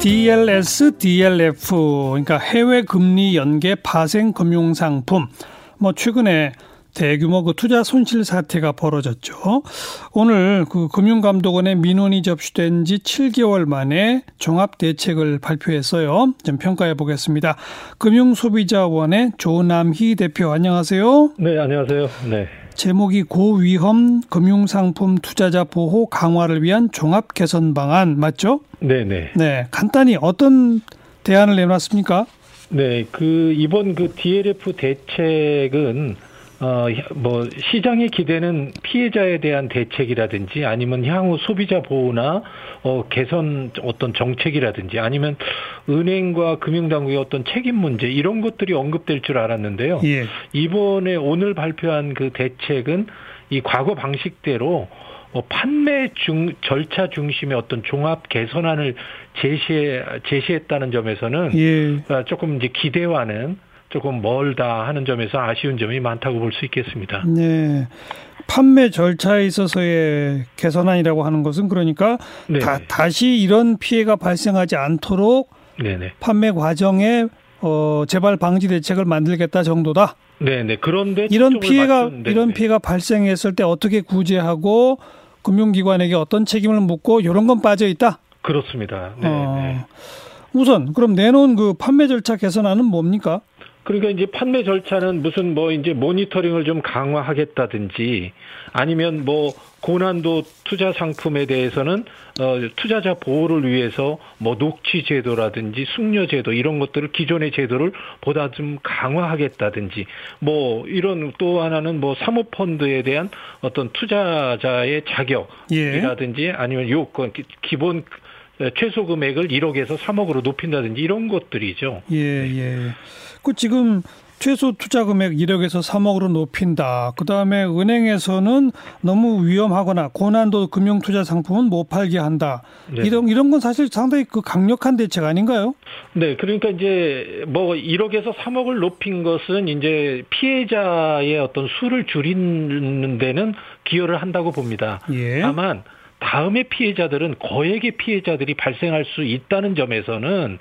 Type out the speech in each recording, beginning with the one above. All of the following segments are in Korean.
DLS, DLF, 그러니까 해외 금리 연계 파생 금융 상품. 뭐 최근에 대규모 그 투자 손실 사태가 벌어졌죠. 오늘 그 금융감독원의 민원이 접수된 지 7개월 만에 종합 대책을 발표했어요. 좀 평가해 보겠습니다. 금융소비자원의 조남희 대표 안녕하세요. 네, 안녕하세요. 네. 제목이 고위험 금융상품 투자자 보호 강화를 위한 종합 개선 방안 맞죠? 네, 네. 네, 간단히 어떤 대안을 내놨습니까? 네, 그 이번 그 DLF 대책은 어, 뭐, 시장의 기대는 피해자에 대한 대책이라든지 아니면 향후 소비자 보호나 어, 개선 어떤 정책이라든지 아니면 은행과 금융당국의 어떤 책임 문제 이런 것들이 언급될 줄 알았는데요. 예. 이번에 오늘 발표한 그 대책은 이 과거 방식대로 어, 판매 중 절차 중심의 어떤 종합 개선안을 제시해 제시했다는 점에서는 예. 어, 조금 이제 기대와는 조금 멀다 하는 점에서 아쉬운 점이 많다고 볼 수 있겠습니다. 네. 판매 절차에 있어서의 개선안이라고 하는 것은 그러니까 다, 다시 이런 피해가 발생하지 않도록 네네. 판매 과정에 어, 재발 방지 대책을 만들겠다 정도다. 네네. 그런데 이런 피해가 이런 피해가 발생했을 때 어떻게 구제하고 금융기관에게 어떤 책임을 묻고 이런 건 빠져 있다. 그렇습니다. 네. 어, 우선 그럼 내놓은 그 판매 절차 개선안은 뭡니까? 그러니까 이제 판매 절차는 무슨 뭐 이제 모니터링을 좀 강화하겠다든지 아니면 뭐 고난도 투자 상품에 대해서는 어 투자자 보호를 위해서 뭐 녹취 제도라든지 숙려 제도 이런 것들을 기존의 제도를 보다 좀 강화하겠다든지 뭐 이런 또 하나는 뭐 사모펀드에 대한 어떤 투자자의 자격이라든지 예. 아니면 요건 기본 최소 금액을 1억에서 3억으로 높인다든지 이런 것들이죠. 예, 예. 그 지금 최소 투자 금액 1억에서 3억으로 높인다. 그 다음에 은행에서는 너무 위험하거나 고난도 금융 투자 상품은 못 팔게 한다. 네. 이런 이런 건 사실 상당히 그 강력한 대책 아닌가요? 네, 그러니까 이제 뭐 1억에서 3억을 높인 것은 이제 피해자의 어떤 수를 줄이는 데는 기여를 한다고 봅니다. 예. 다만 다음의 피해자들은 거액의 피해자들이 발생할 수 있다는 점에서는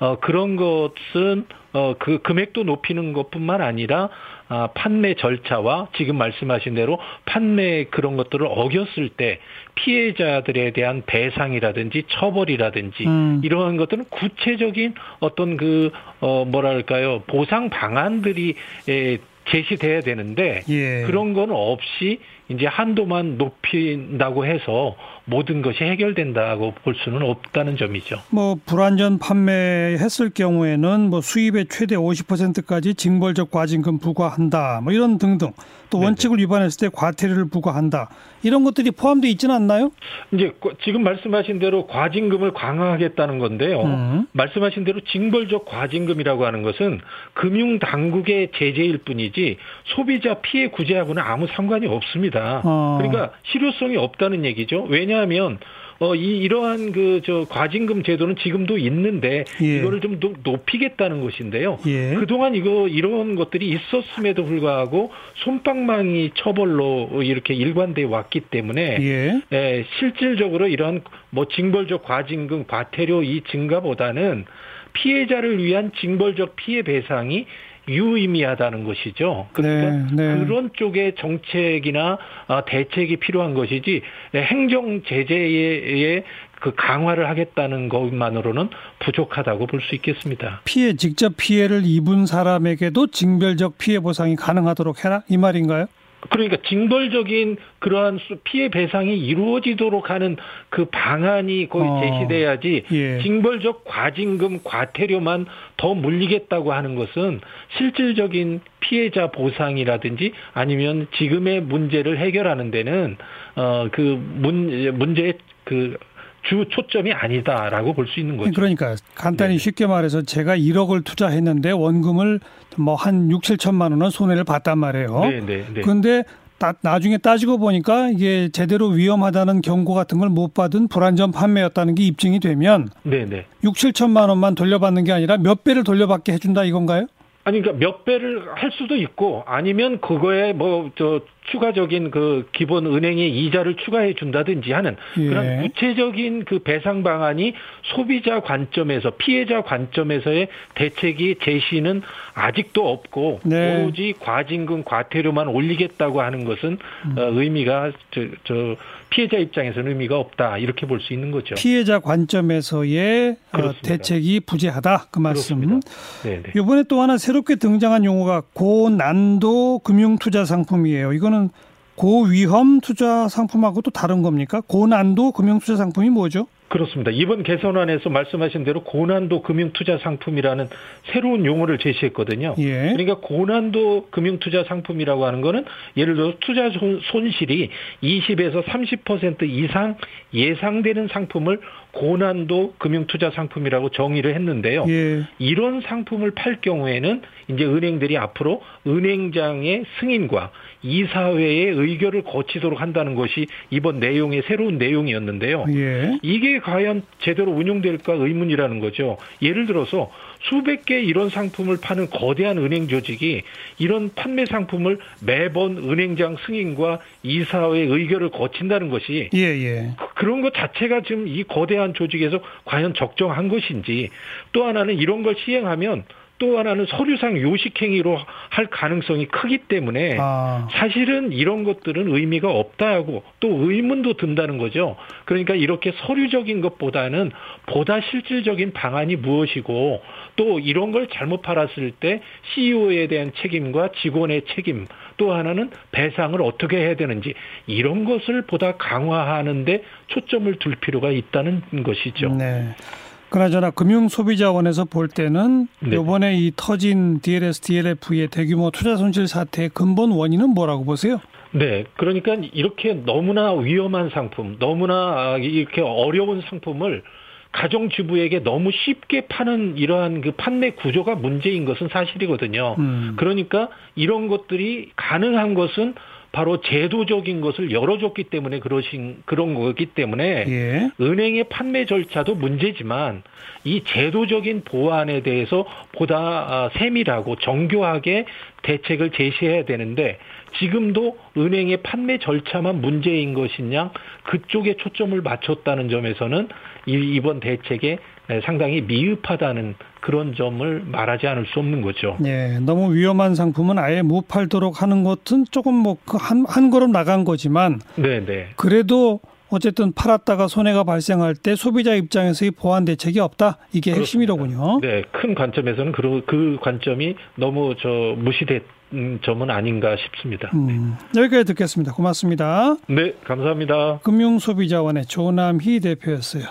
어 그런 것은 어 그 금액도 높이는 것뿐만 아니라 아, 판매 절차와 지금 말씀하신 대로 판매 그런 것들을 어겼을 때 피해자들에 대한 배상이라든지 처벌이라든지 음. 이러한 것들은 구체적인 어떤 그, 어, 뭐랄까요, 보상 방안들이 에, 제시돼야 되는데 예. 그런 건 없이 이제 한도만 높인다고 해서 모든 것이 해결된다고 볼 수는 없다는 점이죠. 뭐 불완전 판매했을 경우에는 뭐 수입의 최대 50%까지 징벌적 과징금 부과한다. 뭐 이런 등등. 또 원칙을 네네. 위반했을 때 과태료를 부과한다. 이런 것들이 포함되어 있지는 않나요? 이제 지금 말씀하신 대로 과징금을 강화하겠다는 건데요. 음. 말씀하신 대로 징벌적 과징금이라고 하는 것은 금융 당국의 제재일 뿐이지 소비자 피해 구제하고는 아무 상관이 없습니다. 어. 그러니까 실효성이 없다는 얘기죠. 왜냐하면 어, 이, 이러한 그, 저, 과징금 제도는 지금도 있는데, 예. 이거를 좀 노, 높이겠다는 것인데요. 예. 그동안 이거, 이런 것들이 있었음에도 불구하고, 손방망이 처벌로 이렇게 일관돼 왔기 때문에, 예. 예, 실질적으로 이런 뭐, 징벌적 과징금, 과태료 이 증가보다는 피해자를 위한 징벌적 피해 배상이 유의미하다는 것이죠. 그러니까 네, 네. 그런 쪽의 정책이나 아, 대책이 필요한 것이지 행정 제재의 그 강화를 하겠다는 것만으로는 부족하다고 볼 수 있겠습니다. 피해 직접 피해를 입은 사람에게도 징별적 피해 보상이 가능하도록 해라 이 말인가요? 그러니까 징벌적인 그러한 피해 배상이 이루어지도록 하는 그 방안이 거의 어, 제시돼야지 예. 징벌적 과징금 과태료만 더 물리겠다고 하는 것은 실질적인 피해자 보상이라든지 아니면 지금의 문제를 해결하는 데는 어그 문제의 그 주 초점이 아니다라고 볼 수 있는 거죠. 그러니까 간단히 네. 쉽게 말해서 제가 1억을 투자했는데 원금을 뭐 한 6, 7천만 원은 손해를 봤단 말이에요. 네, 네, 네. 그런데 따, 나중에 따지고 보니까 이게 제대로 위험하다는 경고 같은 걸 못 받은 불안전 판매였다는 게 입증이 되면 네, 네. 6, 7천만 원만 돌려받는 게 아니라 몇 배를 돌려받게 해준다 이건가요? 아니 그러니까 몇 배를 할 수도 있고 아니면 그거에 뭐 저 추가적인 그 기본 은행의 이자를 추가해 준다든지 하는 예. 그런 구체적인 그 배상 방안이 소비자 관점에서 피해자 관점에서의 대책이 제시는 아직도 없고 네. 오로지 과징금 과태료만 올리겠다고 하는 것은 음. 어, 의미가 저, 저 피해자 입장에서는 의미가 없다 이렇게 볼 수 있는 거죠. 피해자 관점에서의 어, 대책이 부재하다 그 말씀. 네, 네. 이번에 또 하나 새롭게 등장한 용어가 고난도 금융투자 상품이에요. 이거는 고위험 투자 상품하고 또 다른 겁니까? 고난도 금융 투자 상품이 뭐죠? 그렇습니다. 이번 개선안에서 말씀하신 대로 고난도 금융투자 상품이라는 새로운 용어를 제시했거든요. 예. 그러니까 고난도 금융투자 상품이라고 하는 거는 예를 들어 투자 손실이 20에서 30% 이상 예상되는 상품을 고난도 금융투자 상품이라고 정의를 했는데요. 예. 이런 상품을 팔 경우에는 이제 은행들이 앞으로 은행장의 승인과 이사회의 의결을 거치도록 한다는 것이 이번 내용의 새로운 내용이었는데요. 예. 이게 과연 제대로 운용될까 의문이라는 거죠. 예를 들어서 수백 개 이런 상품을 파는 거대한 은행 조직이 이런 판매 상품을 매번 은행장 승인과 이사회 의결을 거친다는 것이 예, 예. 그런 것 자체가 지금 이 거대한 조직에서 과연 적정한 것인지 또 하나는 이런 걸 시행하면 또 하나는 서류상 요식행위로 할 가능성이 크기 때문에 아. 사실은 이런 것들은 의미가 없다고 또 의문도 든다는 거죠. 그러니까 이렇게 서류적인 것보다는 보다 실질적인 방안이 무엇이고 또 이런 걸 잘못 팔았을 때 CEO에 대한 책임과 직원의 책임 또 하나는 배상을 어떻게 해야 되는지 이런 것을 보다 강화하는데 초점을 둘 필요가 있다는 것이죠. 네. 그나저나 금융소비자원에서 볼 때는 네. 이번에 이 터진 DLS, DLF의 대규모 투자 손실 사태의 근본 원인은 뭐라고 보세요? 네, 그러니까 이렇게 너무나 위험한 상품, 너무나 이렇게 어려운 상품을 가정주부에게 너무 쉽게 파는 이러한 그 판매 구조가 문제인 것은 사실이거든요. 음. 그러니까 이런 것들이 가능한 것은 바로 제도적인 것을 열어줬기 때문에 그러신 그런 거기 때문에 예. 은행의 판매 절차도 문제지만 이 제도적인 보완에 대해서 보다 아, 세밀하고 정교하게 대책을 제시해야 되는데 지금도 은행의 판매 절차만 문제인 것이냐 그쪽에 초점을 맞췄다는 점에서는 이번 대책에 상당히 미흡하다는 그런 점을 말하지 않을 수 없는 거죠. 네, 너무 위험한 상품은 아예 못 팔도록 하는 것은 조금 뭐한한 그한 걸음 나간 거지만, 네, 네. 그래도 어쨌든 팔았다가 손해가 발생할 때 소비자 입장에서의 보완 대책이 없다. 이게 그렇습니다. 핵심이로군요. 네, 큰 관점에서는 그, 그 관점이 너무 저 무시됐. 점은 아닌가 싶습니다. 음, 여기까지 듣겠습니다. 고맙습니다. 네, 감사합니다. 금융소비자원의 조남희 대표였어요.